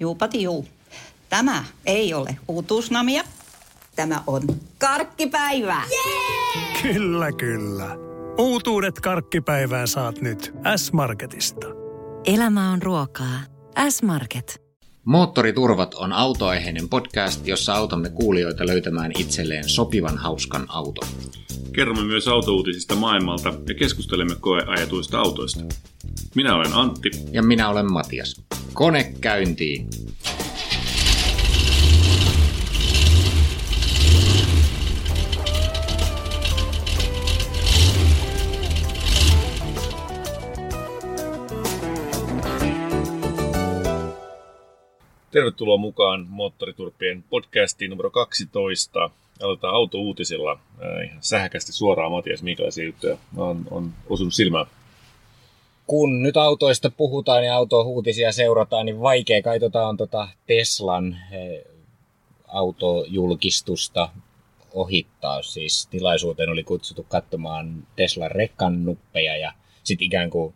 Juupati juu. Tämä ei ole uutuusnamia. Tämä on karkkipäivää. Yeah! Kyllä, kyllä. Uutuudet karkkipäivään saat nyt S-Marketista. Elämä on ruokaa. S-Market. Moottoriturvat on autoaiheinen podcast, jossa autamme kuulijoita löytämään itselleen sopivan hauskan auton. Kerromme myös autouutisista maailmalta ja keskustelemme koeajatuista autoista. Minä olen Antti. Ja minä olen Matias. Kone käyntiin! Tervetuloa mukaan Moottoriturpien podcastiin numero 12. Aloitetaan autouutisilla. Äh, ihan sähkästi suoraan Matias, minkälaisia juttuja on, on osunut silmään? Kun nyt autoista puhutaan ja autouutisia seurataan, niin vaikea kai tota on tota Teslan autojulkistusta ohittaa. Siis tilaisuuteen oli kutsuttu katsomaan Teslan rekkannuppeja ja sitten ikään kuin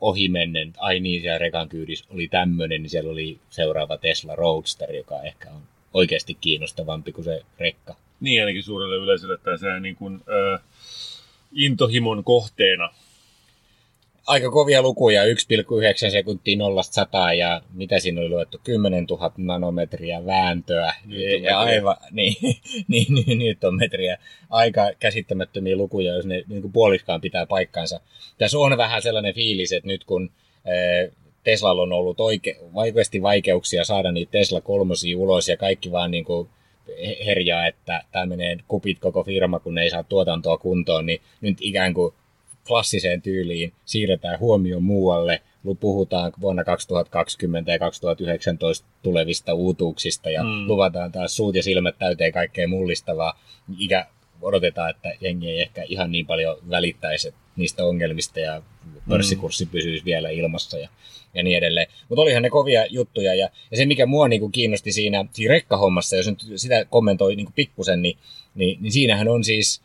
ohimennen, ai niin, siellä rekan oli tämmöinen, niin siellä oli seuraava Tesla Roadster, joka ehkä on oikeasti kiinnostavampi kuin se rekka. Niin, ainakin suurelle yleisölle tämä niin kuin, äh, intohimon kohteena aika kovia lukuja, 1,9 sekuntia 0 100 ja mitä siinä oli luettu, 10 000 nanometriä vääntöä. Ja aivan, niin, niin, niin, nyt on metriä. Aika käsittämättömiä lukuja, jos ne niin kuin puoliskaan pitää paikkansa. Tässä on vähän sellainen fiilis, että nyt kun eh, Teslalla on ollut oike, vaikeasti vaikeuksia saada niitä Tesla kolmosia ulos ja kaikki vaan niin kuin herjaa, että tämä menee kupit koko firma, kun ne ei saa tuotantoa kuntoon, niin nyt ikään kuin klassiseen tyyliin siirretään huomio muualle, puhutaan vuonna 2020 ja 2019 tulevista uutuuksista ja mm. luvataan taas suut ja silmät täyteen kaikkea mullistavaa. Ikä odotetaan, että jengi ei ehkä ihan niin paljon välittäisi niistä ongelmista ja pörssikurssi pysyisi vielä ilmassa ja, ja niin edelleen. Mutta olihan ne kovia juttuja ja, ja se mikä mua niinku kiinnosti siinä, siinä rekkahommassa, jos nyt sitä kommentoi niinku pikkusen, niin, niin, niin siinähän on siis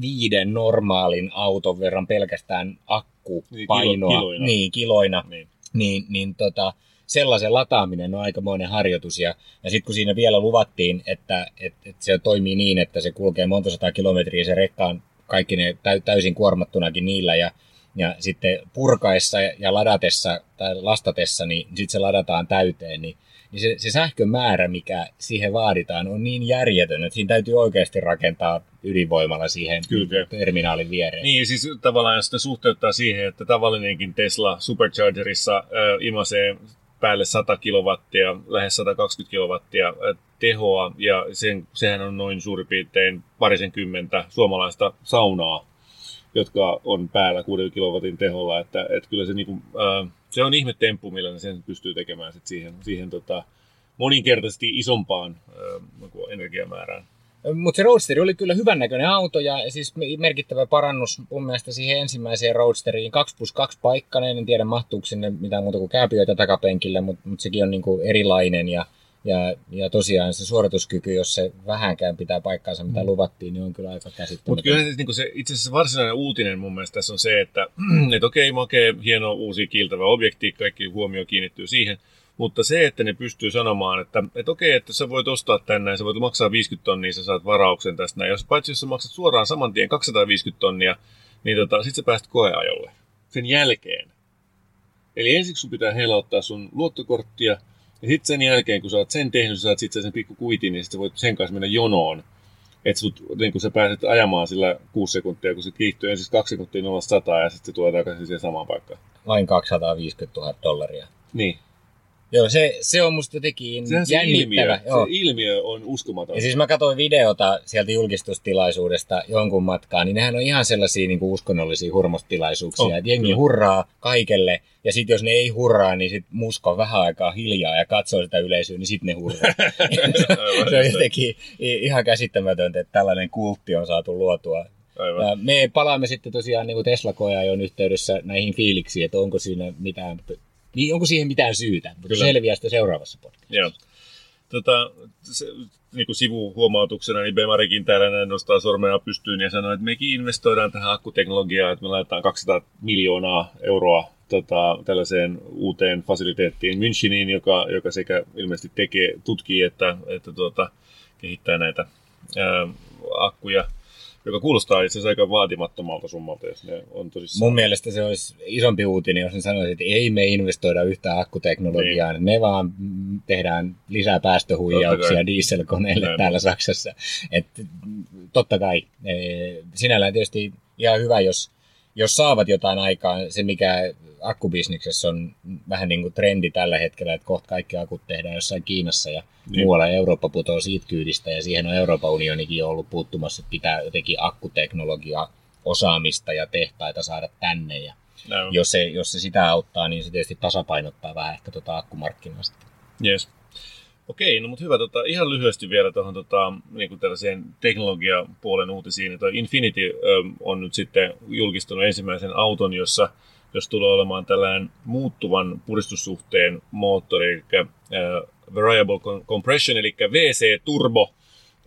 viiden normaalin auton verran pelkästään akkupainoa. Niin, kiloina. Niin, kiloina. Niin. Niin, niin tota, sellaisen lataaminen on aikamoinen harjoitus. Ja, ja sitten kun siinä vielä luvattiin, että, että, että se toimii niin, että se kulkee monta sataa kilometriä se rekkaan kaikki ne täysin kuormattunakin niillä ja, ja sitten purkaessa ja ladatessa tai lastatessa, niin sitten se ladataan täyteen, niin niin se, se sähkön määrä, mikä siihen vaaditaan, on niin järjetön, että siinä täytyy oikeasti rakentaa ydinvoimalla siihen Kyllä. terminaalin viereen. Niin, siis tavallaan jos sitä suhteuttaa siihen, että tavallinenkin Tesla Superchargerissa äh, imasee päälle 100 kilowattia, lähes 120 kilowattia tehoa, ja sen, sehän on noin suurin piirtein parisenkymmentä suomalaista saunaa, jotka on päällä 6 kilowatin teholla, että, että kyllä se niinku, äh, se on ihme temppu, millä ne sen pystyy tekemään sit siihen, siihen tota, moninkertaisesti isompaan äh, energiamäärään. Mutta se Roadster oli kyllä hyvän näköinen auto ja siis merkittävä parannus mun mielestä siihen ensimmäiseen Roadsteriin. 2 plus 2 paikkainen, en tiedä mahtuuko sinne mitään muuta kuin kääpiöitä takapenkille, mutta mut sekin on niinku erilainen ja ja, ja tosiaan se suorituskyky, jos se vähänkään pitää paikkaansa, mitä mm. luvattiin, niin on kyllä aika käsittämätön. Mutta kyllä se, niin se, itse asiassa varsinainen uutinen mun mielestä tässä on se, että et okei, makee, hieno uusi kiiltävä objekti, kaikki huomio kiinnittyy siihen, mutta se, että ne pystyy sanomaan, että, että okei, että sä voit ostaa tänne sä voit maksaa 50 tonnia, sä saat varauksen tästä näin. Jos, paitsi jos sä maksat suoraan saman tien 250 tonnia, niin tota, sit sä pääset koeajolle sen jälkeen. Eli ensiksi sun pitää heillä sun luottokorttia, ja sitten sen jälkeen, kun sä oot sen tehnyt, sä saat sitten sen pikku kuitin, niin sitten voit sen kanssa mennä jonoon. Että niin kun sä pääset ajamaan sillä kuusi sekuntia, kun se kiihtyy ensin kaksi sekuntia 0 100 ja sitten se tulee takaisin siihen samaan paikkaan. Vain 250 000 dollaria. Niin. Joo, se, se on musta jotenkin Sehän se jännittävä. Ilmiö, Joo. Se ilmiö on uskomaton. Ja siis mä katsoin videota sieltä julkistustilaisuudesta jonkun matkaa, niin nehän on ihan sellaisia niin kuin uskonnollisia hurmostilaisuuksia, oh, että jengi kyllä. hurraa kaikelle, ja sitten jos ne ei hurraa, niin sit musko vähän aikaa hiljaa ja katsoo sitä yleisöä, niin sitten ne hurraa. se on jotenkin ihan käsittämätöntä, että tällainen kultti on saatu luotua Aivan. Ja me palaamme sitten tosiaan niin tesla jo yhteydessä näihin fiiliksiin, että onko siinä mitään niin onko siihen mitään syytä? Mutta Kyllä. selviää sitten seuraavassa podcastissa. Joo. Tota, se, niin kuin sivuhuomautuksena, niin Bemarikin täällä nostaa sormea pystyyn ja sanoo, että mekin investoidaan tähän akkuteknologiaan, että me laitetaan 200 miljoonaa euroa tota, tällaiseen uuteen fasiliteettiin Müncheniin, joka, joka sekä ilmeisesti tekee, tutkii että, että tuota, kehittää näitä ää, akkuja joka kuulostaa itse asiassa aika vaatimattomalta summalta, jos ne on tosissaan. Mun mielestä se olisi isompi uutinen, jos ne sanoisi, että ei me investoida yhtään akkuteknologiaan, niin. me vaan tehdään lisää päästöhuijauksia dieselkoneille Näin. täällä Saksassa. Et, totta kai, e, sinällään tietysti ihan hyvä, jos, jos saavat jotain aikaa, se mikä akkubisniksessä on vähän niin kuin trendi tällä hetkellä, että kohta kaikki akut tehdään jossain Kiinassa ja niin. muualla Eurooppa putoaa siitä kyydistä ja siihen on Euroopan unionikin ollut puuttumassa, että pitää jotenkin akkuteknologiaa osaamista ja tehtaita saada tänne ja no. jos, se, jos se sitä auttaa, niin se tietysti tasapainottaa vähän ehkä tuota akkumarkkinaa sitten. Yes. Okei, no mutta hyvä. Tota, ihan lyhyesti vielä tuohon tota, niin tällaiseen teknologiapuolen uutisiin. Toi Infinity ö, on nyt sitten julkistanut ensimmäisen auton, jossa jos tulee olemaan tällainen muuttuvan puristussuhteen moottori, eli äh, Variable Compression, eli VC-turbo,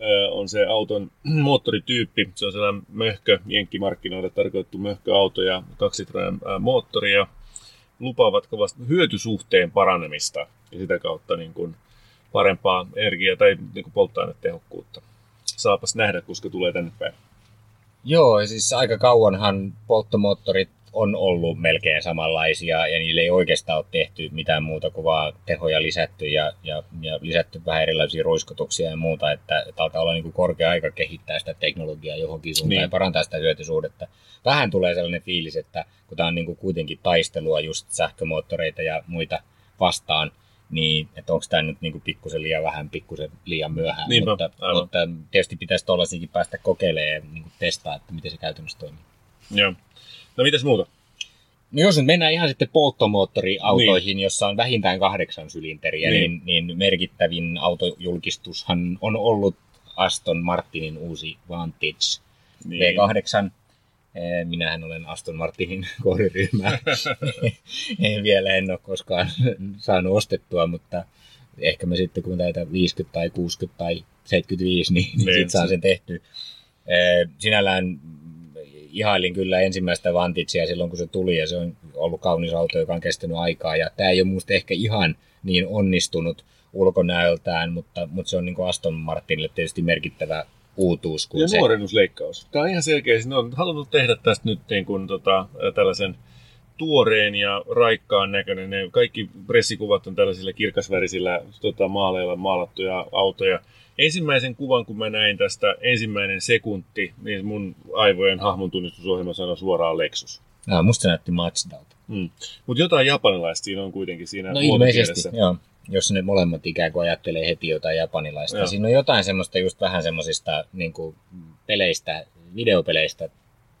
äh, on se auton moottorityyppi. Se on sellainen möhkö, jenkkimarkkinoille tarkoitettu möhköauto ja kaksitrainen moottori, ja lupaavat kovasti hyötysuhteen paranemista ja sitä kautta niin kuin parempaa energiaa tai niin polttoainetehokkuutta. Saapas nähdä, koska tulee tänne päin. Joo, siis aika kauanhan polttomoottorit on ollut melkein samanlaisia ja niille ei oikeastaan ole tehty mitään muuta kuin vaan tehoja lisätty ja, ja, ja lisätty vähän erilaisia roiskotuksia ja muuta, että, että alkaa olla niin kuin korkea aika kehittää sitä teknologiaa johonkin suuntaan niin. ja parantaa sitä hyötysuhdetta. Vähän tulee sellainen fiilis, että kun tämä on niin kuin kuitenkin taistelua just sähkömoottoreita ja muita vastaan, niin että onko tämä nyt niin pikkusen liian vähän, pikkusen liian myöhään. Niinpä, mutta, mutta tietysti pitäisi tuollaisikin päästä kokeilemaan ja niin testaa, että miten se käytännössä toimii. Joo. No mitäs muuta? No jos nyt mennään ihan sitten polttomoottoriautoihin, niin. jossa on vähintään kahdeksan sylinteriä, niin. Niin, niin merkittävin autojulkistushan on ollut Aston Martinin uusi Vantage niin. V8. Eh, minähän olen Aston Martinin kohderyhmä. vielä en ole koskaan saanut ostettua, mutta ehkä mä sitten kun täitä 50 tai 60 tai 75, niin, niin, niin sitten saan sen tehty. Eh, sinällään ihailin kyllä ensimmäistä Vantagea silloin, kun se tuli, ja se on ollut kaunis auto, joka on kestänyt aikaa, ja tämä ei ole minusta ehkä ihan niin onnistunut ulkonäöltään, mutta, mutta se on niin kuin Aston Martinille tietysti merkittävä uutuus. Kun ja se... nuorennusleikkaus. Tämä on ihan selkeä. Ne on halunnut tehdä tästä nyt niin kuin, tota, tällaisen tuoreen ja raikkaan näköinen. Ne kaikki pressikuvat on tällaisilla kirkasvärisillä tota, maaleilla maalattuja autoja ensimmäisen kuvan, kun mä näin tästä ensimmäinen sekunti, niin mun aivojen hahmon tunnistusohjelma sanoi suoraan Lexus. Ja, musta näytti Mazdalta. Mm. Mutta jotain japanilaista siinä on kuitenkin siinä No ilmeisesti, joo. Jos ne molemmat ikään kuin ajattelee heti jotain japanilaista. Joo. Siinä on jotain semmoista just vähän semmoisista niin peleistä, videopeleistä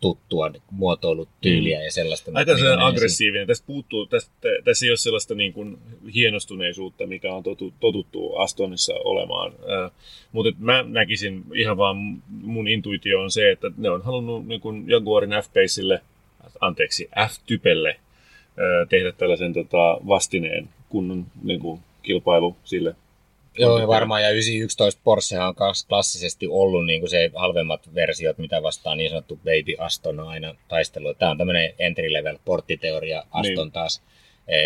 tuttua muotoilutyyliä mm. ja sellaista. Aika se aggressiivinen. Tästä puuttuu, tästä, tässä ei ole sellaista niin kuin hienostuneisuutta, mikä on totu, totuttu Astonissa olemaan. Äh, mutta mä näkisin ihan vaan mun intuitio on se, että ne on halunnut niin kuin Jaguarin F-Paceille, anteeksi, F-typelle äh, tehdä tällaisen tota, vastineen kunnon niin kuin, kilpailu sille Joo, ja varmaan, ja 911 Porsche on klassisesti ollut niin kuin se halvemmat versiot, mitä vastaan niin sanottu Baby Aston on aina taistelu. Tämä on tämmöinen entry level porttiteoria Aston niin. taas.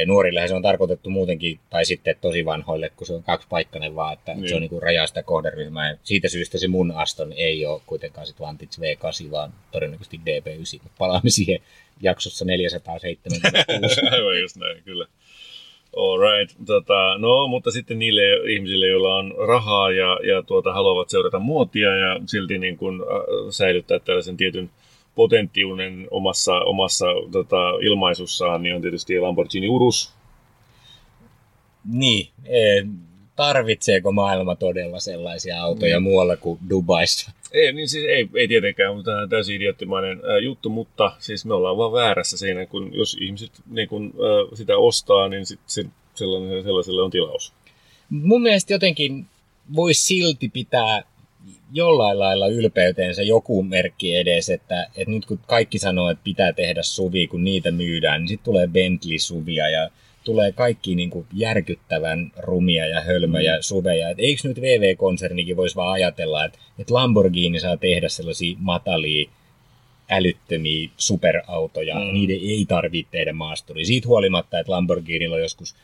Nuorille se on tarkoitettu muutenkin, tai sitten tosi vanhoille, kun se on kaksipaikkainen vaan, että niin. se on niin kuin rajaa sitä kohderyhmää. Siitä syystä se mun Aston ei ole kuitenkaan sit Vantage V8, vaan todennäköisesti DB9. Palaamme siihen jaksossa 476. Aivan just näin, kyllä. Alright. Tota, no, mutta sitten niille ihmisille, joilla on rahaa ja, ja tuota, haluavat seurata muotia ja silti niin kuin, äh, säilyttää tällaisen tietyn potentiunen omassa, omassa tota, ilmaisussaan, niin on tietysti Lamborghini Urus. Niin, e, tarvitseeko maailma todella sellaisia autoja mm. muualla kuin Dubaissa? Ei, niin siis ei, ei tietenkään, mutta tämä on täysin idioottimainen ää, juttu, mutta siis me ollaan vaan väärässä siinä, kun jos ihmiset niin kun, ää, sitä ostaa, niin sit se, sellaiselle on tilaus. Mun mielestä jotenkin voisi silti pitää jollain lailla ylpeyteensä joku merkki edes, että, että nyt kun kaikki sanoo, että pitää tehdä suvi, kun niitä myydään, niin sitten tulee Bentley-suvia ja tulee kaikki niin kuin järkyttävän rumia ja hölmöjä mm. suveja. Et eikö nyt VV-konsernikin voisi vaan ajatella, että, että Lamborghini saa tehdä sellaisia matalia älyttömiä superautoja. Mm. Niiden ei tarvitse tehdä maasturia. Siitä huolimatta, että Lamborghinilla on joskus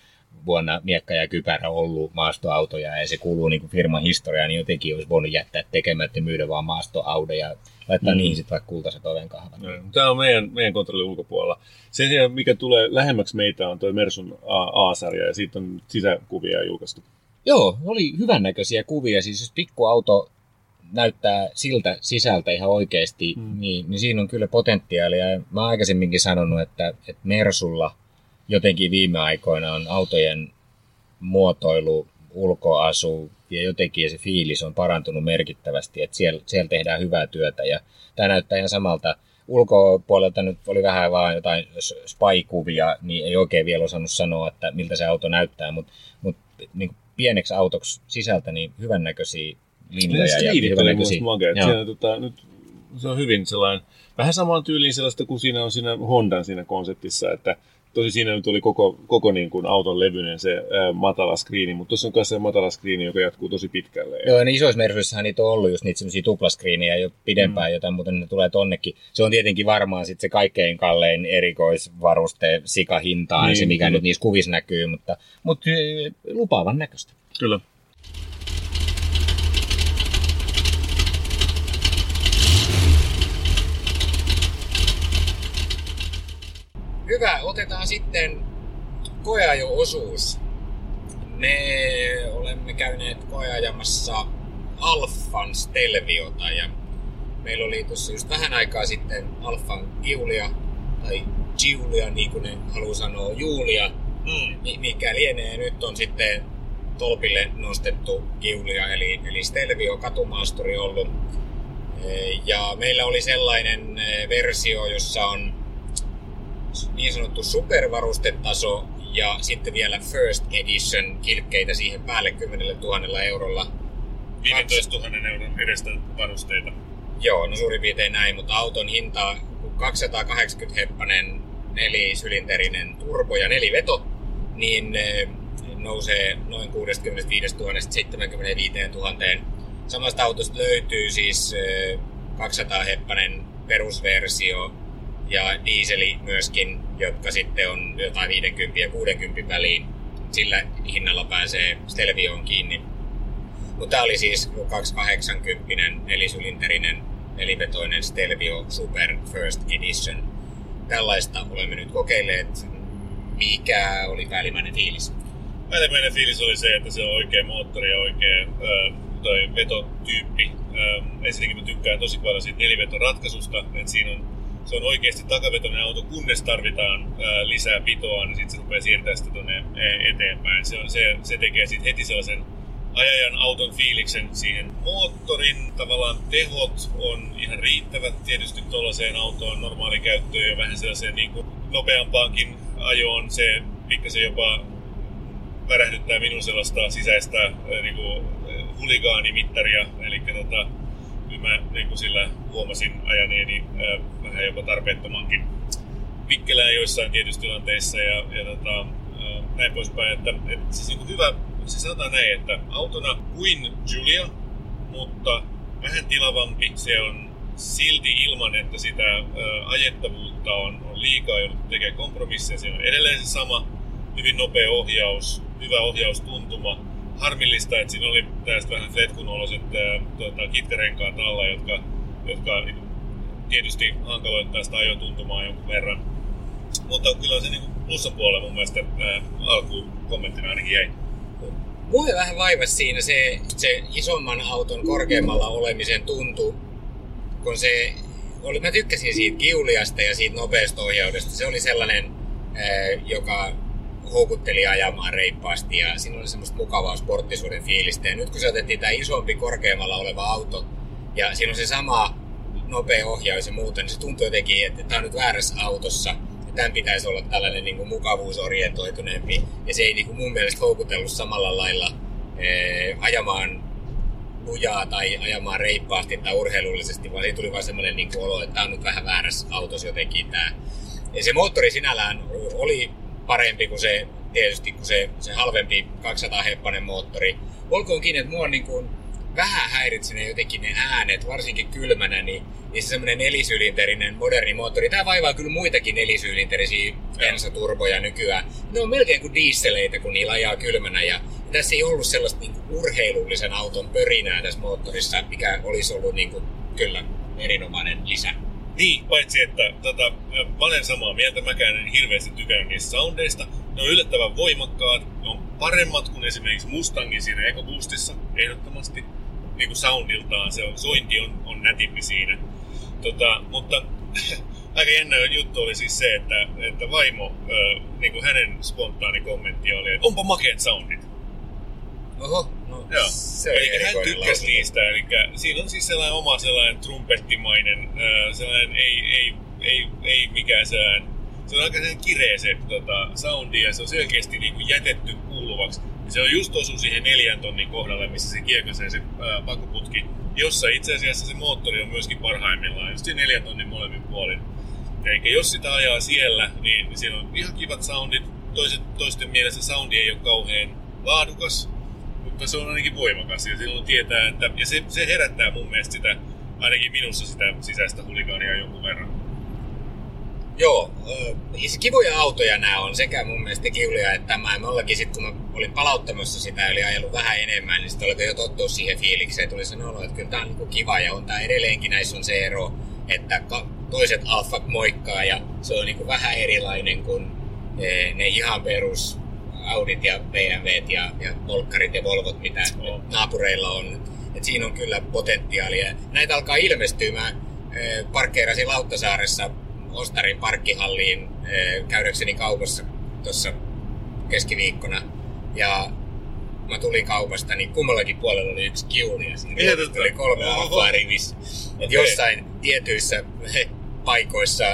vuonna miekka ja kypärä ollut maastoautoja ja se kuuluu niin kuin firman historiaan, niin jotenkin olisi voinut jättää tekemättä myydä vaan maastoaudeja ja laittaa mm. niihin sitten vaikka kultaiset ovenkahvat. No, tämä on meidän, meidän kontrollin ulkopuolella. Sen sijaan, mikä tulee lähemmäksi meitä, on tuo Mersun A-sarja ja siitä on sisäkuvia julkaistu. Joo, oli hyvännäköisiä kuvia. Siis jos pikkuauto näyttää siltä sisältä ihan oikeasti, mm. niin, niin siinä on kyllä potentiaalia. Mä oon aikaisemminkin sanonut, että, että Mersulla jotenkin viime aikoina on autojen muotoilu, ulkoasu ja jotenkin se fiilis on parantunut merkittävästi, että siellä, siellä tehdään hyvää työtä ja tämä näyttää ihan samalta. Ulkopuolelta nyt oli vähän vaan jotain spy-kuvia, niin ei oikein vielä osannut sanoa, että miltä se auto näyttää, mutta, mutta niin pieneksi autoksi sisältä niin hyvännäköisiä linjoja. Ja hyvännäköisiä. Siinä, tota, nyt se on hyvin sellainen, vähän samaan tyyliin sellaista kuin siinä on siinä Hondan siinä konseptissa, että tosi siinä nyt oli koko, koko niin kuin auton levyinen se ää, matala skriini, mutta tuossa on myös se matala skriini, joka jatkuu tosi pitkälle. Joo, ja niin isoissa Mersuissahan niitä on ollut just niitä semmoisia tuplaskriinejä jo pidempään, mm. jotain, mutta ne tulee tonnekin. Se on tietenkin varmaan sitten se kaikkein kallein erikoisvaruste sikahintaan, niin, se mikä kyllä. nyt niissä kuvissa näkyy, mutta, mutta lupaavan näköistä. Kyllä. Hyvä, otetaan sitten koeajo-osuus. Me olemme käyneet koeajamassa Alfan Stelviota ja meillä oli tuossa just vähän aikaa sitten Alfan Giulia, tai Giulia niin kuin ne haluaa sanoa, Julia, mm. mikä lienee. Nyt on sitten tolpille nostettu Giulia, eli, eli Stelvio katumaasturi ollut. Ja meillä oli sellainen versio, jossa on niin sanottu supervarustetaso ja sitten vielä First Edition kilkkeitä siihen päälle 10 000 eurolla. 15 000 euron edestä varusteita. Joo, no suurin piirtein näin, mutta auton hinta 280 heppanen nelisylinterinen turbo ja neliveto, niin eh, nousee noin 65 000 75 000. Samasta autosta löytyy siis 200 eh, heppanen perusversio ja dieseli myöskin, jotka sitten on jotain 50 ja 60 väliin. Sillä hinnalla pääsee Stelvioon kiinni. Mutta tämä oli siis 280 nelisylinterinen nelivetoinen Stelvio Super First Edition. Tällaista olemme nyt kokeilleet. Mikä oli päällimmäinen fiilis? Päällimmäinen fiilis oli se, että se on oikea moottori ja oikea äh, vetotyyppi. Äh, ensinnäkin mä tykkään tosi paljon siitä nelivetoratkaisusta, että siinä on se on oikeasti takavetoinen auto, kunnes tarvitaan ää, lisää pitoa, niin sitten se rupeaa siirtää sitä tuonne eteenpäin. Se, on, se, se tekee sitten heti sellaisen ajajan auton fiiliksen siihen moottorin. Tavallaan tehot on ihan riittävät tietysti tuollaiseen autoon normaali käyttöön ja vähän sellaiseen niin kuin nopeampaankin ajoon. Se pikkasen jopa värähdyttää minun sellaista sisäistä niin kuin, huligaanimittaria. Eli tota, mä niin kuin sillä huomasin ajaneeni vähän jopa tarpeettomankin vikkelää joissain tietyissä tilanteissa ja, ja tota, näin poispäin. Että, että siis niin hyvä, se sanotaan näin, että autona kuin Julia, mutta vähän tilavampi. Se on silti ilman, että sitä ajettavuutta on, on liikaa jouduttu tekemään kompromisseja. Se on edelleen se sama, hyvin nopea ohjaus, hyvä ohjaustuntuma, harmillista, että siinä oli tästä vähän fletkun oloset tuota, kitkarenkaat alla, jotka, jotka niin, tietysti hankaloittaa sitä ajotuntumaa jonkun verran. Mutta kyllä se niin plussan puolella mun mielestä ää, alkuun kommenttina ainakin jäi. Mua vähän vaivasi siinä se, se isomman auton korkeammalla olemisen tuntu, kun se oli, mä tykkäsin siitä kiuliasta ja siitä nopeasta ohjaudesta. Se oli sellainen, joka houkutteli ajamaan reippaasti ja siinä oli semmoista mukavaa sporttisuuden fiilistä. Ja nyt kun se otettiin tämä isompi korkeammalla oleva auto ja siinä on se sama nopea ohjaus ja muuta, niin se tuntuu jotenkin, että tämä on nyt väärässä autossa. Tämän pitäisi olla tällainen niin kuin mukavuusorientoituneempi. Ja se ei niin kuin mun mielestä houkutellut samalla lailla ee, ajamaan lujaa tai ajamaan reippaasti tai urheilullisesti, vaan siitä tuli vaan semmoinen niin olo, että tämä on nyt vähän väärässä autossa jotenkin tämä. Ja se moottori sinällään oli parempi kuin se, tietysti kuin se, se halvempi 200 heppanen moottori. Olkoonkin, että mua niin kuin vähän häiritsi ne jotenkin ne äänet, varsinkin kylmänä, niin niin se semmoinen nelisylinterinen moderni moottori. Tämä vaivaa kyllä muitakin nelisylinterisiä bensaturboja nykyään. Ne on melkein kuin dieseleitä, kun niillä ajaa kylmänä. Ja tässä ei ollut sellaista niin kuin urheilullisen auton pörinää tässä moottorissa, mikä olisi ollut niin kuin, kyllä erinomainen lisä. Niin, paitsi että tota, mä olen samaa mieltä, mäkään en hirveästi tykännyt niistä soundeista. Ne on yllättävän voimakkaat, ne on paremmat kuin esimerkiksi Mustangin siinä EcoBoostissa, ehdottomasti. Niin kuin soundiltaan, se on, sointi on, on nätimpi siinä. Tota, mutta aika jännä juttu oli siis se, että, että vaimo, ö, niin kuin hänen spontaani kommentti oli, että onpa makeat soundit. Oho, no Joo. se eli hän tykkäsi lausunto. niistä, eli siinä on siis sellainen oma sellainen trumpettimainen, ö, sellainen ei, ei, ei, ei mikään sellainen, se on aika sellainen kireä se tota, soundi ja se on selkeästi niin kuin jätetty kuuluvaksi. Ja se on just osu siihen neljän tonnin kohdalle, missä se kiekasee se ää, pakoputki, jossa itse asiassa se moottori on myöskin parhaimmillaan, just se neljän tonnin molemmin puolin. Eikä jos sitä ajaa siellä, niin siinä on ihan kivat soundit. Toiset, toisten mielestä soundi ei ole kauhean laadukas, mutta se on ainakin voimakas ja silloin tietää, että ja se, se herättää mun mielestä sitä, ainakin minussa sitä sisäistä huligaania jonkun verran. Joo, siis kivoja autoja nämä on sekä mun mielestä Kiulia että tämä. Me ollakin sitten, kun mä olin palauttamassa sitä olin ajellut vähän enemmän, niin sitten alkoi jo tottua siihen fiilikseen. Tuli se olo, että kyllä tämä on niinku kiva ja on tämä edelleenkin näissä on se ero, että toiset alfat moikkaa ja se on niinku vähän erilainen kuin e, ne ihan perus Audit ja BMWt ja, ja Volkkarit ja Volvot, mitä Joo. naapureilla on. Et siinä on kyllä potentiaalia. Näitä alkaa ilmestyä. Mä eh, parkkeerasin Lauttasaaressa Ostarin parkkihalliin eh, käydäkseni kaupassa tuossa keskiviikkona. Ja mä tulin kaupasta, niin kummallakin puolella oli yksi kiunia. Siinä Mitä totta? oli kolme alfaa rivissä. Jossain tietyissä paikoissa,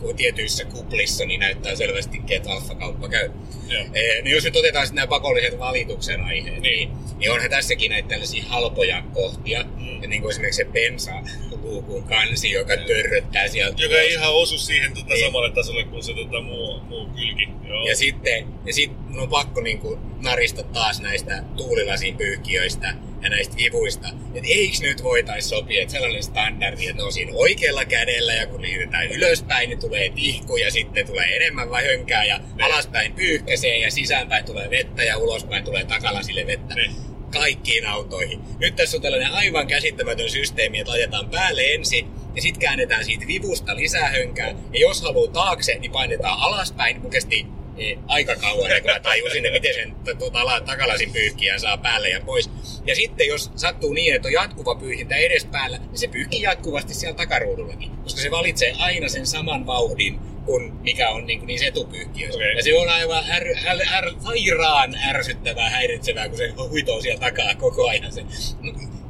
ku- tietyissä kuplissa, niin näyttää selvästi, että alfa-kauppa käy. Joo. Eh, niin jos nyt otetaan sitten nämä pakolliset valituksen aiheet, niin, niin onhan tässäkin näitä tällaisia halpoja kohtia. Mm. Ja niin kuin esimerkiksi se bensa-luukun kansi, joka törröttää sieltä. Joka ei ihan osu siihen tota, Niin. samalle tasolle kuin se tota, muu, muu kylki. Joo. Ja sitten ja sit mun on pakko niinku narista taas näistä tuulilasin pyyhkiöistä ja näistä vivuista. Että eiks nyt voitais sopia, että sellainen standardi, että ne on siinä oikealla kädellä ja kun liitetään ylöspäin, niin tulee tihku ja sitten tulee enemmän vai hönkää ja alaspäin pyyhkäsee ja sisäänpäin tulee vettä ja ulospäin tulee takalasille vettä. Niin. Kaikkiin autoihin. Nyt tässä on tällainen aivan käsittämätön systeemi, että laitetaan päälle ensin ja sitten käännetään siitä vivusta lisää hönkää. Ja jos haluaa taakse, niin painetaan alaspäin. Mun aika kauan, ennen kuin mä tajusin, että miten sen tuota, ala- takalasin pyyhkiä saa päälle ja pois. Ja sitten jos sattuu niin, että on jatkuva pyyhintä edes päällä, niin se pyyhkii jatkuvasti siellä takaruudullakin. Koska se valitsee aina sen saman vauhdin, kuin mikä on niin, niin etupyyhkiössä. Okei. Ja se on aivan är, är, är, sairaan ärsyttävää, häiritsevää, kun se huitoo siellä takaa koko ajan. Se,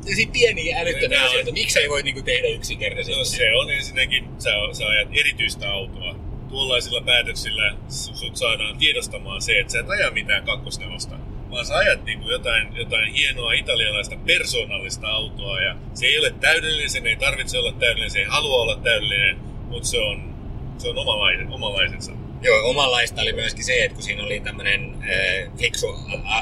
Tosi pieniä älyttömiä asioita. Miksi ei voi niinku tehdä yksinkertaisesti? No se on ensinnäkin, sä, sä ajat erityistä autoa. Tuollaisilla päätöksillä su- sut saadaan tiedostamaan se, että sä et aja mitään kakkosnelosta. Vaan sä ajat niinku jotain, jotain hienoa italialaista persoonallista autoa ja se ei ole täydellinen, ei tarvitse olla täydellinen, se ei halua olla täydellinen, mutta se on, se on omalainen, omalaisensa. Joo, omanlaista oli myöskin se, että kun siinä oli tämmöinen äh, fiksu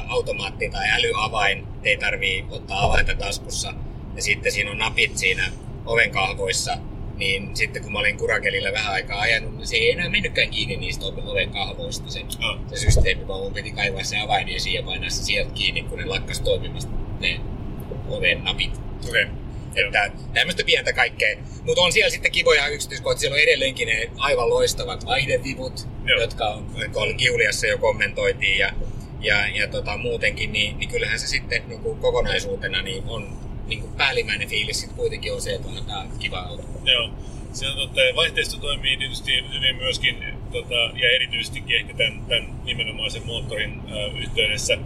automaatti tai älyavain, ei tarvii ottaa avainta taskussa, ja sitten siinä on napit siinä oven kahvoissa, niin sitten kun mä olin kurakelilla vähän aikaa ajanut, niin se ei enää mennytkään kiinni niistä ove- oven kahvoista se, Ah. se systeemi, vaan mun piti kaivaa se avain esiin ja painaa se sieltä kiinni, kun ne lakkas toimimasta ne oven napit. Okay. Että tämmöistä pientä kaikkea. Mutta on siellä sitten kivoja yksityiskohtia. Siellä on edelleenkin ne aivan loistavat vaihdevivut, Joo. jotka on, jotka oli Giuliassa jo kommentoitiin. Ja, ja, ja tota, muutenkin, niin, niin kyllähän se sitten niin kokonaisuutena niin on niin kuin päällimmäinen fiilis sitten kuitenkin on se, että on tämä kiva auto. Joo. Se on totta, ja vaihteisto toimii tietysti hyvin myöskin, tota, ja erityisesti ehkä tämän, tämän nimenomaisen moottorin ö, yhteydessä.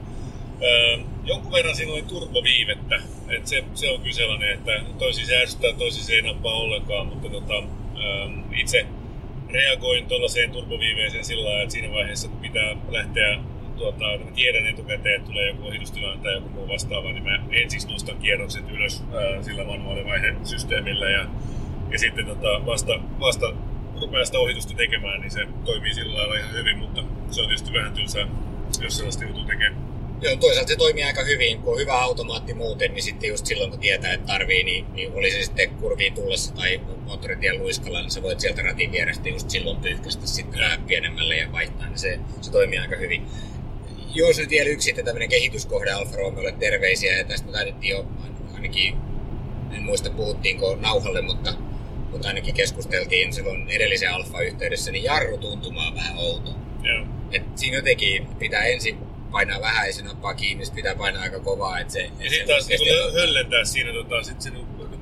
Ö, jonkun verran siinä oli turboviivettä, et se, se on kyllä sellainen, että toisi se ärsyttää, toisi se ei nappaa ollenkaan, mutta tota, ö, itse reagoin tuollaiseen turboviiveeseen sillä lailla, että siinä vaiheessa kun pitää lähteä tuota, mä tiedän etukäteen, että tulee joku ohitustilanne tai joku muu vastaava, niin mä ensiksi nostan kierrokset ylös ää, sillä manuaalivaihesysteemillä ja, ja sitten tota, vasta, vasta rupeaa sitä ohitusta tekemään, niin se toimii sillä lailla ihan hyvin, mutta se on tietysti vähän tylsää, jos sellaista joutuu tekemään. Joo, toisaalta se toimii aika hyvin, kun on hyvä automaatti muuten, niin sitten just silloin kun tietää, että tarvii, niin, niin oli se sitten kurviin tullessa tai moottoritien luiskalla, niin sä voit sieltä ratin vierestä just silloin pyyhkästä sitten vähän pienemmälle ja vaihtaa, niin se, se toimii aika hyvin. Jos nyt vielä yksi sitten tämmöinen kehityskohde Alfa Romeolle terveisiä, ja tästä me taidettiin jo ainakin, en muista puhuttiinko nauhalle, mutta, mutta ainakin keskusteltiin silloin edellisen Alfa-yhteydessä, niin jarru tuntumaan vähän outo. Joo. Et siinä jotenkin pitää ensin painaa vähän ja se nappaa kiinni, sitten pitää painaa aika kovaa. Että se, Ja sitten se taas niin höllentää siinä, tota, sit se,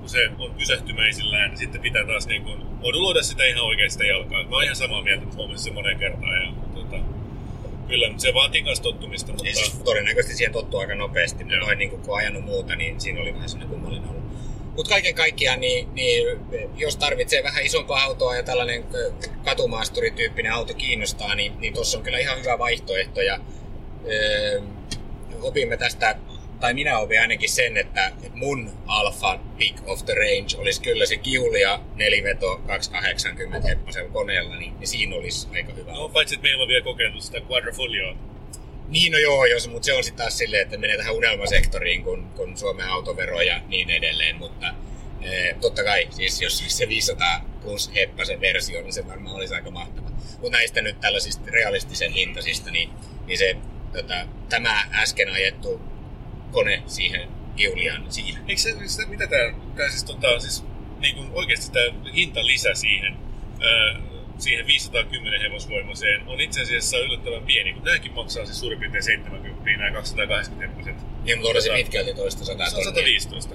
kun se on pysähtymäisillään, niin sitten pitää taas niin kuin, moduloida sitä ihan oikein sitä jalkaa. Mä oon ihan samaa mieltä, että huomasin sen monen kertaan. Ja, kyllä, se vaatii myös tottumista. Mutta, Ja siis todennäköisesti siihen tottuu aika nopeasti, mutta noin niin kun on ajanut muuta, niin siinä oli vähän sellainen kummallinen ollut. Mutta kaiken kaikkiaan, niin, niin, jos tarvitsee vähän isompaa autoa ja tällainen katumaasturityyppinen auto kiinnostaa, niin, niin tuossa on kyllä ihan hyvä vaihtoehto. Ja, ö, opimme tästä, tai minä opin ainakin sen, että, mun Alfa Pick of the Range olisi kyllä se Giulia neliveto 280 heppasella koneella, niin, niin siinä olisi aika hyvä. no, paitsi, että meillä on vielä kokeiltu sitä Quadrifolioa. Niin, no joo, jos, mutta se on sitten taas silleen, että menee tähän unelmasektoriin, kun, kun Suomen autovero ja niin edelleen, mutta e, totta kai, siis jos se 500 plus heppasen versio, niin se varmaan olisi aika mahtava. Mutta näistä nyt tällaisista realistisen hintaisista, niin, niin se, tota, tämä äsken ajettu kone siihen Giuliaan siinä. Eikö se, se mitä tää, tää siis, tota, siis niin kuin oikeasti tämä hinta lisä siihen, ää, siihen 510 hevosvoimaiseen on itse asiassa yllättävän pieni, kun nämäkin maksaa siis suurin piirtein 70, nämä 280 heppaset. Niin, mutta on se pitkälti toista sataa Se on tonnia. 115.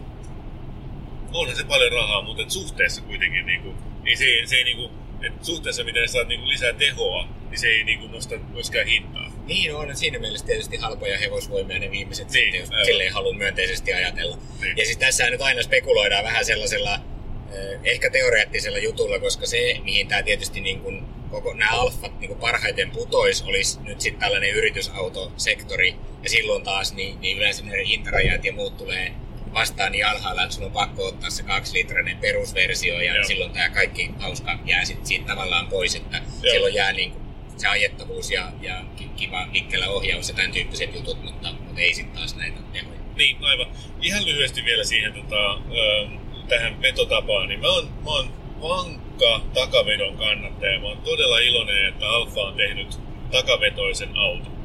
Onhan se paljon rahaa, mutta et suhteessa kuitenkin niinku, ei se, se ei niinku, et suhteessa miten saat niinku lisää tehoa, niin se ei niinku nosta myöskään hintaa. Niin on, että siinä mielessä tietysti halpoja hevosvoimia ne viimeiset Niin, sitten, jos silleen haluaa myönteisesti ajatella. Niin. Ja siis tässä nyt aina spekuloidaan vähän sellaisella eh, ehkä teoreettisella jutulla, koska se, mihin tämä tietysti niin kuin, koko nämä alfat niin kuin parhaiten putois, olisi nyt sitten tällainen yritysautosektori. Ja silloin taas niin, niin yleensä ne hintarajat ja muut tulee vastaan niin alhaalla, että sun on pakko ottaa se kaksilitrainen perusversio ja Joo. silloin tämä kaikki hauska jää sit siitä tavallaan pois, että Joo. silloin jää niin kuin se ajettavuus ja, ja ki- kiva vikkelä ohjaus ja tämän tyyppiset jutut, mutta, mutta ei sitten taas näitä tehoja. Niin, aivan. Ihan lyhyesti vielä siihen tota, ö, tähän vetotapaan, niin mä oon, mä oon vankka takavedon kannattaja. Mä oon todella iloinen, että Alfa on tehnyt takavetoisen auton.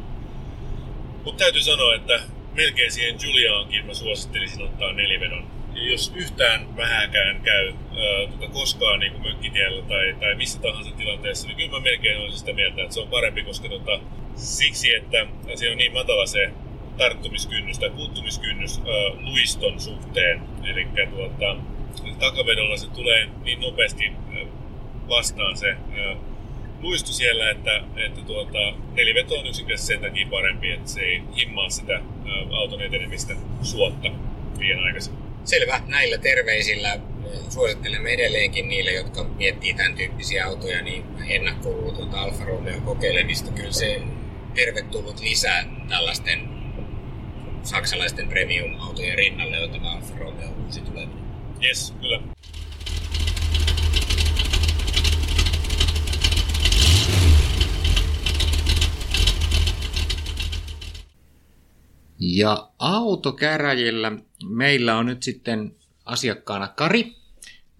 Mutta täytyy sanoa, että melkein siihen Juliaankin mä suosittelisin ottaa nelivedon. Ja jos yhtään vähäkään käy ää, tota, koskaan niin kuin mökkitiellä tai, tai missä tahansa tilanteessa, niin kyllä mä melkein olisin sitä mieltä, että se on parempi, koska tota, siksi, että se on niin matala se tarttumiskynnys tai puuttumiskynnys ää, luiston suhteen. Eli tuota, takavedolla se tulee niin nopeasti ää, vastaan se ää, luistu siellä, että, että tuota, neliveto on yksinkertaisesti sen takia parempi, että se ei himmaa sitä ää, auton etenemistä suotta liian aikaisin. Selvä, näillä terveisillä suosittelemme edelleenkin niille, jotka miettii tämän tyyppisiä autoja, niin ennakkoon tuota Alfa Romeo kokeilemista. Kyllä se tervetullut lisää tällaisten saksalaisten premium-autojen rinnalle tämä Alfa Romeo uusi tuleminen. Yes, kyllä. Ja autokäräjillä meillä on nyt sitten asiakkaana Kari.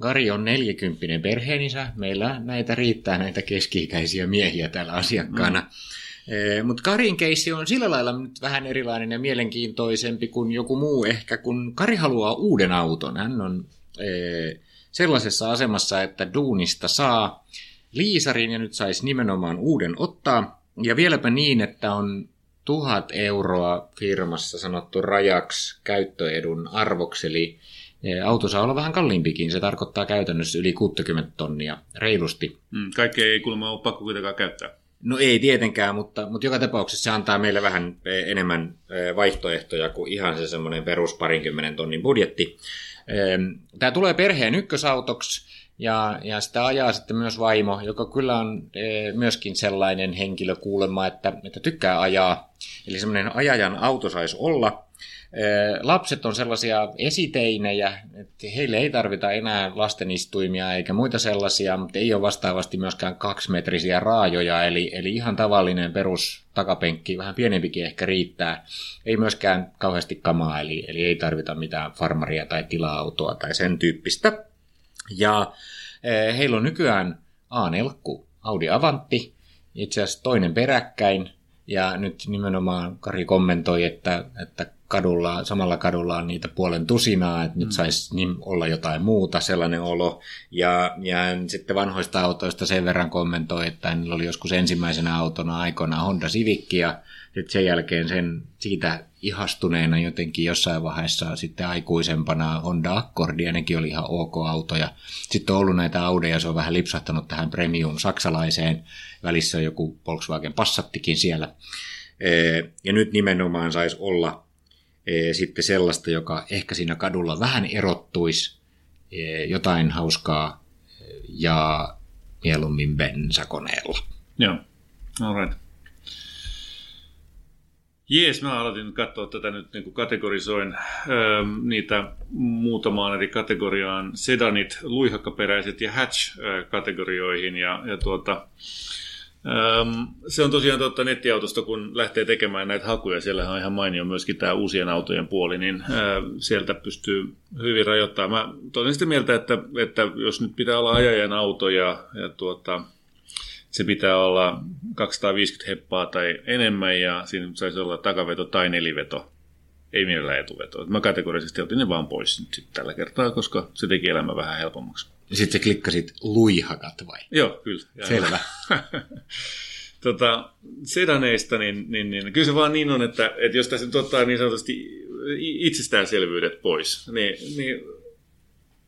Kari on 40 perheenisä. Meillä näitä riittää näitä keski-ikäisiä miehiä täällä asiakkaana. Mm. Mutta Karin keissi on sillä lailla nyt vähän erilainen ja mielenkiintoisempi kuin joku muu ehkä, kun Kari haluaa uuden auton. Hän on ee, sellaisessa asemassa, että duunista saa liisarin ja nyt saisi nimenomaan uuden ottaa. Ja vieläpä niin, että on tuhat euroa firmassa sanottu rajaksi käyttöedun arvoksi, eli e, auto saa olla vähän kalliimpikin. Se tarkoittaa käytännössä yli 60 tonnia reilusti. Mm, kaikkea ei kuulemma ole pakko kuitenkaan käyttää. No ei tietenkään, mutta, mutta joka tapauksessa se antaa meille vähän eh, enemmän eh, vaihtoehtoja kuin ihan se semmoinen perus parinkymmenen tonnin budjetti. Tämä tulee perheen ykkösautoksi ja, ja sitä ajaa sitten myös vaimo, joka kyllä on myöskin sellainen henkilö kuulemma, että, että tykkää ajaa. Eli semmoinen ajajan auto saisi olla. Lapset on sellaisia esiteinejä, että heille ei tarvita enää lastenistuimia eikä muita sellaisia, mutta ei ole vastaavasti myöskään kaksimetrisiä raajoja, eli, eli ihan tavallinen perus takapenkki, vähän pienempikin ehkä riittää. Ei myöskään kauheasti kamaa, eli, eli ei tarvita mitään farmaria tai tila-autoa tai sen tyyppistä. Ja heillä on nykyään A-nelkku Audi Avanti, itse asiassa toinen peräkkäin, ja nyt nimenomaan Kari kommentoi, että, että kadulla, samalla kadulla on niitä puolen tusinaa, että nyt mm. saisi niin olla jotain muuta, sellainen olo. Ja, ja sitten vanhoista autoista sen verran kommentoi, että niillä oli joskus ensimmäisenä autona aikoina Honda Civic, ja sitten sen jälkeen sen siitä ihastuneena jotenkin jossain vaiheessa sitten aikuisempana Honda Accordi, ja nekin oli ihan ok autoja. Sitten on ollut näitä Audeja, se on vähän lipsahtanut tähän premium saksalaiseen, välissä on joku Volkswagen Passattikin siellä. Ja nyt nimenomaan saisi olla sitten sellaista, joka ehkä siinä kadulla vähän erottuisi, jotain hauskaa ja mieluummin bensakoneella. Joo, all right. Jees, mä aloitin katsoa tätä nyt niin kuin kategorisoin öö, niitä muutamaan eri kategoriaan, sedanit, luihakkaperäiset ja hatch-kategorioihin. Ja, ja tuota, se on tosiaan totta nettiautosta, kun lähtee tekemään näitä hakuja, siellä on ihan mainio myöskin tämä uusien autojen puoli, niin sieltä pystyy hyvin rajoittamaan. Mä toinen sitä mieltä, että, että jos nyt pitää olla ajajan auto ja, ja tuota, se pitää olla 250 heppaa tai enemmän ja siinä saisi olla takaveto tai neliveto, ei mielellään etuveto. Mä kategorisesti otin ne vaan pois nyt sit tällä kertaa, koska se teki elämä vähän helpommaksi. Ja sitten sä klikkasit luihakat vai? Joo, kyllä. Selvä. tota, sedaneista, niin, niin, niin, kyllä se vaan niin on, että, että jos tässä nyt ottaa niin sanotusti itsestäänselvyydet pois, niin, niin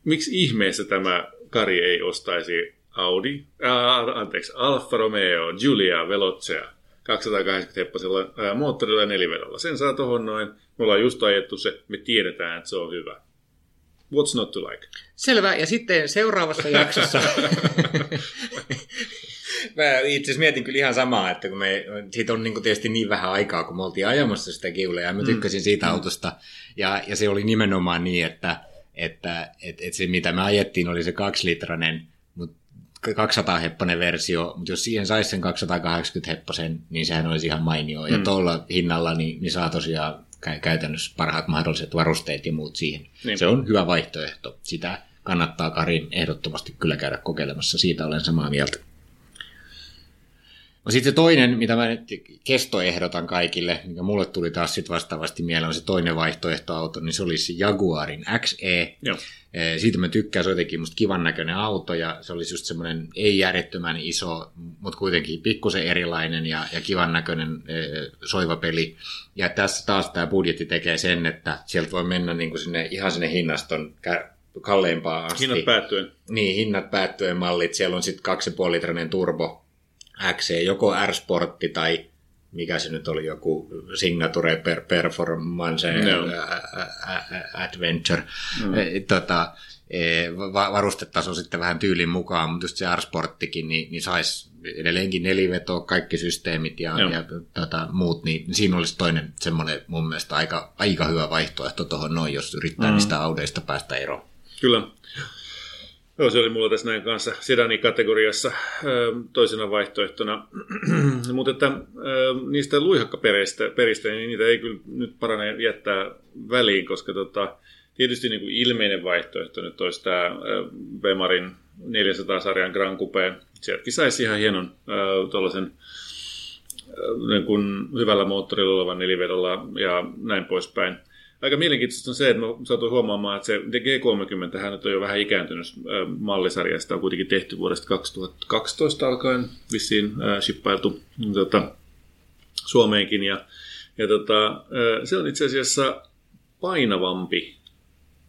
miksi ihmeessä tämä Kari ei ostaisi Audi, äh, anteeksi, Alfa Romeo, Giulia, Velocea, 280 heppasella äh, moottorilla ja nelivedolla. Sen saa tuohon noin. Me ollaan just ajettu se, me tiedetään, että se on hyvä. What's not to like? Selvä, ja sitten seuraavassa jaksossa... Mä itse asiassa mietin kyllä ihan samaa, että kun me, siitä on niin tietysti niin vähän aikaa, kun me oltiin ajamassa sitä kiuleja, ja mä mm. tykkäsin siitä mm. autosta, ja, ja se oli nimenomaan niin, että, että et, et se mitä me ajettiin oli se kaksilitrainen, 200 hepponen versio, mutta jos siihen saisi sen 280 hepposen, niin sehän olisi ihan mainio. Mm. Ja tuolla hinnalla niin, niin saa tosiaan käytännössä parhaat mahdolliset varusteet ja muut siihen. Niin. Se on hyvä vaihtoehto. Sitä kannattaa Karin ehdottomasti kyllä käydä kokeilemassa. Siitä olen samaa mieltä. No sitten se toinen, mitä mä nyt kestoehdotan kaikille, mikä mulle tuli taas sitten vastaavasti mieleen, on se toinen vaihtoehtoauto, niin se olisi Jaguarin XE. Joo. Siitä mä tykkään, se on jotenkin musta kivan näköinen auto ja se olisi just semmoinen ei järjettömän iso, mutta kuitenkin pikkusen erilainen ja, ja kivan näköinen e, soiva peli. Ja tässä taas tämä budjetti tekee sen, että sieltä voi mennä niin kuin sinne, ihan sinne hinnaston kalleimpaan asti. Hinnat päättyen. Niin, hinnat päättyen mallit. Siellä on sitten 2,5 litrainen turbo XC, joko R-sportti tai mikä se nyt oli, joku Signature per Performance no. Adventure. No. Tota, e, varustetaso sitten vähän tyylin mukaan, mutta just se R-sporttikin, niin, niin saisi edelleenkin nelivetoa, kaikki systeemit ja, ja tota, muut, niin siinä olisi toinen semmoinen mun mielestä aika, aika hyvä vaihtoehto tuohon noin, jos yrittää mm. niistä audeista päästä eroon. Kyllä. Joo, se oli mulla tässä näin kanssa sedani-kategoriassa toisena vaihtoehtona. Mutta että niistä luihakkaperistä, peristä, niin niitä ei kyllä nyt parane jättää väliin, koska tota, tietysti niin kuin ilmeinen vaihtoehto nyt olisi tämä Bemarin 400-sarjan Grand Coupe. Sieltäkin saisi ihan hienon tuollaisen niin kuin hyvällä moottorilla olevan nelivedolla ja näin poispäin aika mielenkiintoista on se, että mä saatoin huomaamaan, että se G30 hän on jo vähän ikääntynyt mallisarja. Sitä on kuitenkin tehty vuodesta 2012 alkaen vissiin äh, shippailtu tota, Suomeenkin. Ja, ja tota, se on itse asiassa painavampi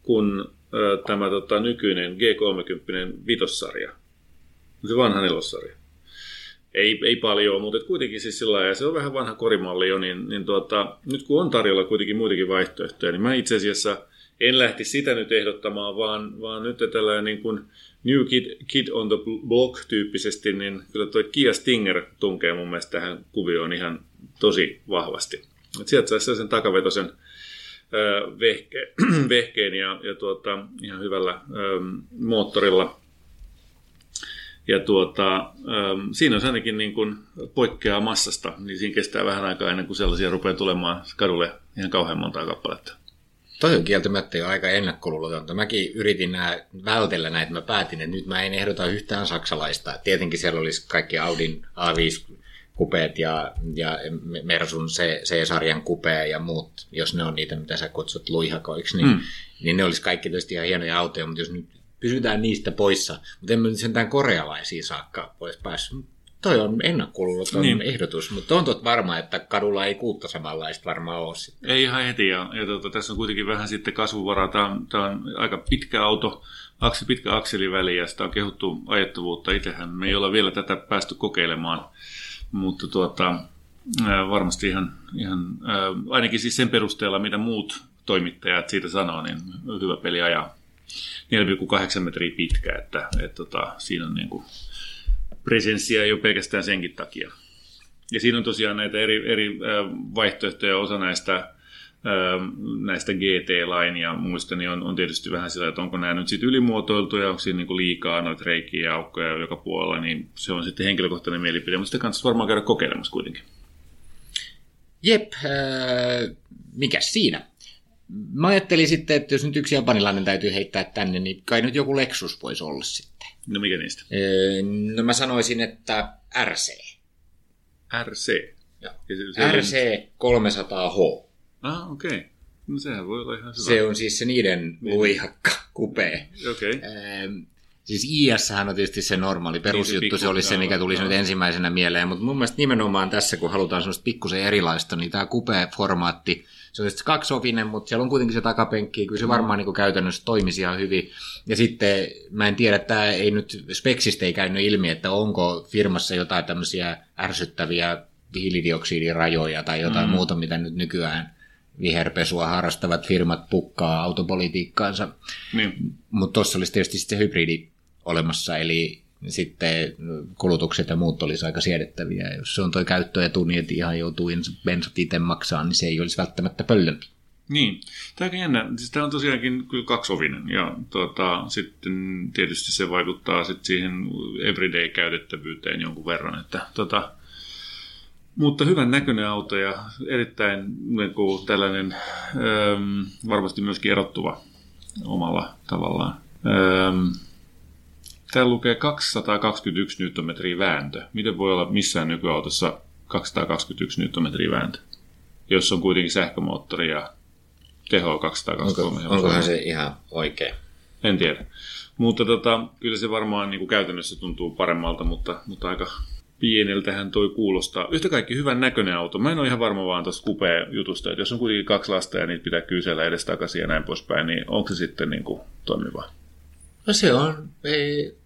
kuin äh, tämä tota, nykyinen G30 vitossarja. Se vanha nelossarja ei, ei paljon, mutta kuitenkin siis sillä ja se on vähän vanha korimalli jo, niin, niin tuota, nyt kun on tarjolla kuitenkin muitakin vaihtoehtoja, niin mä itse asiassa en lähti sitä nyt ehdottamaan, vaan, vaan nyt tällainen niin kuin New Kid, Kid on the Block tyyppisesti, niin kyllä tuo Kia Stinger tunkee mun mielestä tähän kuvioon ihan tosi vahvasti. Et sieltä saisi sen takavetosen vehke, vehkeen ja, ja tuota, ihan hyvällä ö, moottorilla. Ja tuota, ö, siinä on ainakin niin kuin poikkeaa massasta, niin siinä kestää vähän aikaa ennen kuin sellaisia rupeaa tulemaan kadulle ihan kauhean montaa kappaletta. Toi on kieltämättä jo aika ennakkoluulotonta. Mäkin yritin nää, vältellä näitä, mä päätin, että nyt mä en ehdota yhtään saksalaista. Tietenkin siellä olisi kaikki Audin A5 kupeet ja, ja Mersun C-sarjan kupea ja muut, jos ne on niitä, mitä sä kutsut luihakoiksi, niin, mm. niin ne olisi kaikki tietysti ihan hienoja autoja, mutta jos nyt pysytään niistä poissa, mutta emme nyt sentään korealaisia saakka pois päässyt. Toi on ennakkoluuloton niin. ehdotus, mutta on totta varma, että kadulla ei kuutta samanlaista varmaan ole sitten. Ei ihan heti, ja, ja tuota, tässä on kuitenkin vähän sitten kasvuvaraa. Tämä on, tämä on aika pitkä auto, aksi, pitkä akseliväli, ja sitä on kehuttu ajettavuutta. Itsehän me ei olla vielä tätä päästy kokeilemaan mutta tuota, varmasti ihan, ihan ainakin siis sen perusteella, mitä muut toimittajat siitä sanoo, niin hyvä peli ajaa. 4,8 metriä pitkä, että, että tota, siinä on niin kuin presenssiä jo pelkästään senkin takia. Ja siinä on tosiaan näitä eri, eri vaihtoehtoja, osa näistä näistä GT-lain ja muista, niin on, on tietysti vähän sillä, että onko nämä nyt sitten ylimuotoiltuja, onko siinä niin liikaa noita reikiä ja aukkoja joka puolella, niin se on sitten henkilökohtainen mielipide, mutta sitä kannattaa varmaan käydä kokeilemassa kuitenkin. Jep, äh, mikä siinä? Mä ajattelin sitten, että jos nyt yksi japanilainen täytyy heittää tänne, niin kai nyt joku Lexus voisi olla sitten. No mikä niistä? no mä sanoisin, että RC. RC? Joo. RC 300H. Ah, okei. Okay. No sehän voi olla ihan hyvä. Se on siis se niiden niin. luihakka kupee. Okei. Okay. Siis IS on tietysti se normaali perusjuttu, niin se, se olisi se, mikä tulisi nyt ensimmäisenä mieleen, mutta mun mielestä nimenomaan tässä, kun halutaan semmoista pikkusen erilaista, niin tämä kupee-formaatti, se on sitten kaksovinen, mutta siellä on kuitenkin se takapenkki, kyllä se varmaan niin käytännössä toimisi ihan hyvin. Ja sitten mä en tiedä, että ei nyt speksistä ei käynyt ilmi, että onko firmassa jotain tämmöisiä ärsyttäviä hiilidioksidirajoja tai jotain mm. muuta, mitä nyt nykyään viherpesua harrastavat firmat pukkaa autopolitiikkaansa. Niin. Mutta tuossa olisi tietysti se hybridi olemassa, eli sitten kulutukset ja muut olisi aika siedettäviä. Jos se on tuo käyttöetu, niin että ihan joutuu bensat itse maksaa, niin se ei olisi välttämättä pöllömpi. Niin, tämä on jännä. Siis tämä on tosiaankin kyllä kaksovinen ja tuota, sitten tietysti se vaikuttaa sitten siihen everyday-käytettävyyteen jonkun verran, että tuota, mutta hyvän näköinen auto ja erittäin niin kuin tällainen ähm, varmasti myöskin erottuva omalla tavallaan. Ähm, täällä lukee 221 Nm vääntö. Miten voi olla missään nykyautossa 221 Nm vääntö, jos on kuitenkin sähkömoottori ja teho 223 Onko, Onkohan se ihan oikein? En tiedä. Mutta tota, kyllä se varmaan niin kuin käytännössä tuntuu paremmalta, mutta, mutta aika pieneltähän toi kuulostaa. Yhtä kaikki hyvän näköinen auto. Mä en ole ihan varma vaan tuosta kupea-jutusta, että jos on kuitenkin kaksi lasta ja niitä pitää kysellä edestakaisin ja näin poispäin, niin onko se sitten niin kuin toimiva? No se on. Ei,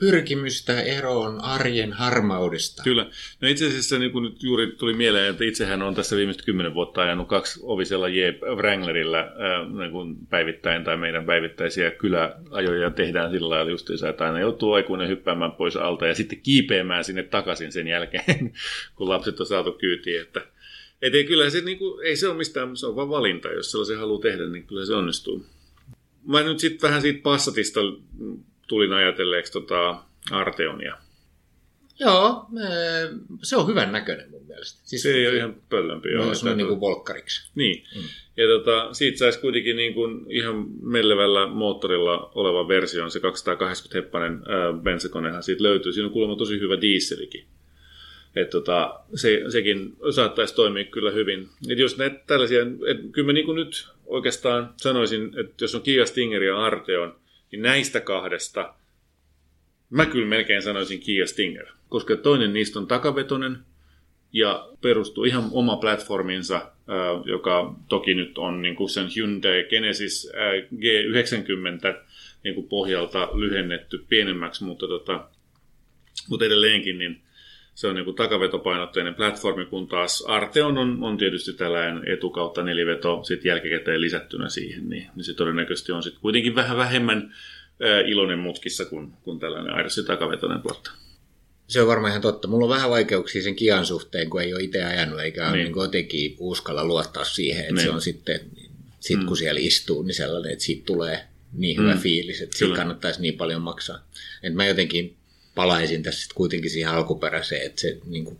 pyrkimystä eroon arjen harmaudesta. Kyllä. No itse asiassa niin kuin nyt juuri tuli mieleen, että itsehän on tässä viimeiset kymmenen vuotta ajanut kaksi ovisella Jeep Wranglerillä niin kuin päivittäin tai meidän päivittäisiä kyläajoja tehdään sillä lailla justiinsa, että aina joutuu aikuinen hyppäämään pois alta ja sitten kiipeämään sinne takaisin sen jälkeen, kun lapset on saatu kyytiin, että et ei, kyllä se, niin kuin, ei se ole mistään, se on vaan valinta. Jos sellaisen haluaa tehdä, niin kyllä se onnistuu. Mä nyt sitten vähän siitä Passatista tulin ajatelleeksi tota Arteonia. Joo, se on hyvän näköinen mun mielestä. Siis, se ei ole ihan pöllömpi. No, se on niin kuin volkkariksi. Niin. Mm. Ja tota, siitä saisi kuitenkin niin kuin ihan mellevällä moottorilla oleva versio, on se 280 heppanen äh, bensakonehan siitä löytyy. Siinä on kuulemma tosi hyvä dieselikin. Et tota, se, sekin saattaisi toimia kyllä hyvin. Et jos näitä tällaisia, et kyllä mä niin nyt oikeastaan sanoisin, että jos on Kia Stinger ja Arteon, niin näistä kahdesta mä kyllä melkein sanoisin Kia Stinger, koska toinen niistä on takavetonen ja perustuu ihan oma platforminsa, joka toki nyt on niin kuin sen Hyundai Genesis G90 niin kuin pohjalta lyhennetty pienemmäksi, mutta, tota, mutta edelleenkin niin se on niin takavetopainotteinen platformi, kun taas Arteon on, on tietysti tällainen etukautta neliveto sit jälkikäteen lisättynä siihen, niin, niin se todennäköisesti on sitten kuitenkin vähän vähemmän ää, iloinen mutkissa kuin, kuin tällainen aidosti takavetoinen tuotta. Se on varmaan ihan totta. Mulla on vähän vaikeuksia sen Kian suhteen, kun ei ole itse ajanut, eikä niin. Niin. niin jotenkin uskalla luottaa siihen, että Niin. se on sitten, sit kun siellä istuu, niin sellainen, että siitä tulee niin hyvä Mm. fiilis, että siitä Kyllä. kannattaisi niin paljon maksaa. Et mä jotenkin palaisin tässä sit kuitenkin siihen alkuperäiseen, että se niin kuin,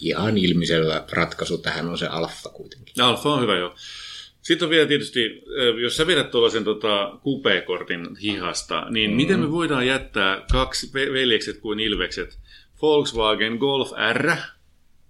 ihan ilmiselvä ratkaisu tähän on se alfa kuitenkin. Alfa on hyvä jo. Sitten on vielä tietysti, äh, jos sä vedät tuollaisen tota, kupekortin hihasta, niin mm. miten me voidaan jättää kaksi ve- veljekset kuin ilvekset? Volkswagen Golf R,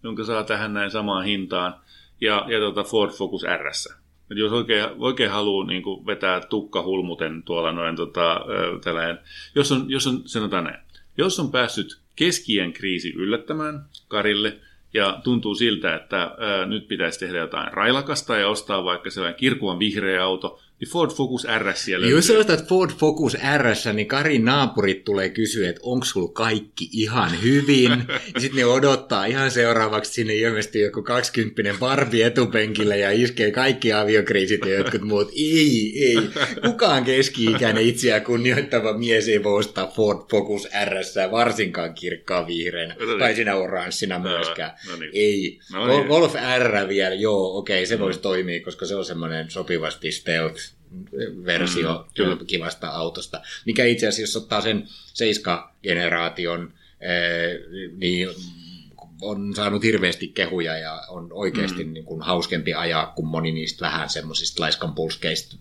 jonka saa tähän näin samaan hintaan, ja, ja tota Ford Focus RS. Et jos oikein, oikein haluaa niin vetää tukkahulmuten tuolla noin, tota, ö, tällainen, jos on, jos on, sanotaan näin, jos on päässyt keskien kriisi yllättämään Karille, ja tuntuu siltä, että ää, nyt pitäisi tehdä jotain railakasta ja ostaa vaikka sellainen kirkuvan vihreä auto, niin Ford Focus RS siellä Jos sä ostat Ford Focus RS, niin Karin naapurit tulee kysyä, että onko sulla kaikki ihan hyvin. ja sitten ne odottaa ihan seuraavaksi sinne ilmestyy joku 20 Barbie etupenkillä ja iskee kaikki aviokriisit ja jotkut muut. Ei, ei. Kukaan keski-ikäinen itseään kunnioittava mies ei voi ostaa Ford Focus RS, varsinkaan kirkkaan vihreänä. No niin. Tai sinä oranssina myöskään. no niin. Ei. No niin. Golf R vielä, joo, okei, se voisi toimia, koska se on semmoinen sopivasti stealth-versio Mm, kyllä. kivasta autosta, mikä itse asiassa, ottaa sen 7-generaation, eh, niin on saanut hirveästi kehuja ja on oikeasti mm. niin kuin hauskempi ajaa kuin moni niistä vähän semmoisista laiskan pulskeista,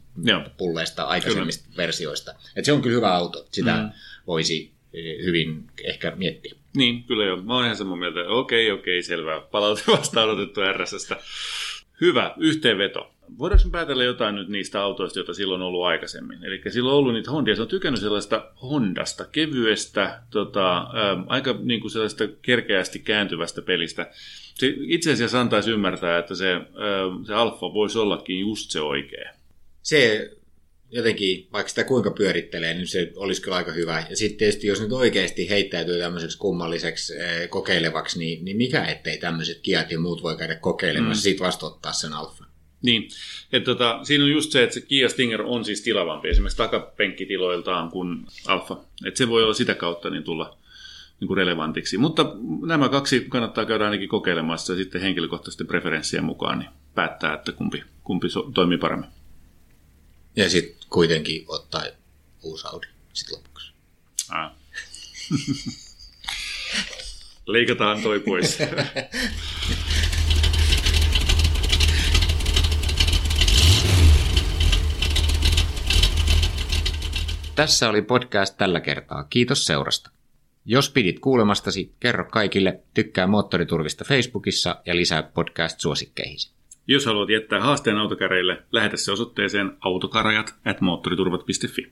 pulleista aikaisemmista kyllä. versioista. Et se on kyllä hyvä auto, sitä Mm. voisi eh, hyvin ehkä miettiä. Niin, kyllä joo. Mä oon ihan samaa mieltä. Okei, okei, selvä. Palaute vastaanotettu RSstä. Hyvä, yhteenveto. Voidaanko päätellä jotain nyt niistä autoista, joita silloin on ollut aikaisemmin? Eli silloin on ollut niitä Hondia. Se on tykännyt sellaista Hondasta, kevyestä, tota, ä, aika niin kuin sellaista kerkeästi kääntyvästä pelistä. Se itse asiassa antaisi ymmärtää, että se, ä, se Alfa voisi ollakin just se oikea. se jotenkin, vaikka sitä kuinka pyörittelee, niin se olisi kyllä aika hyvä. Ja sitten tietysti, jos nyt oikeasti heittäytyy tämmöiseksi kummalliseksi eh, kokeilevaksi, niin, niin mikä ettei tämmöiset kiat ja muut voi käydä kokeilemassa, mm. sitten vasta ottaa sen alfa. Niin, että tota, siinä on just se, että se Kia Stinger on siis tilavampi esimerkiksi takapenkkitiloiltaan kuin Alfa. Että se voi olla sitä kautta niin tulla niin kuin relevantiksi. Mutta nämä kaksi kannattaa käydä ainakin kokeilemassa ja sitten henkilökohtaisten preferenssien mukaan niin päättää, että kumpi, kumpi so- toimii paremmin. Ja sitten kuitenkin ottaa uusi Audi sitten lopuksi. Ah. Leikataan toi pois. Tässä oli podcast tällä kertaa. Kiitos seurasta. Jos pidit kuulemastasi, kerro kaikille, tykkää Moottoriturvista Facebookissa ja lisää podcast-suosikkeihisi. Jos haluat jättää haasteen autokäreille, lähetä se osoitteeseen autokarajat at moottoriturvat.fi.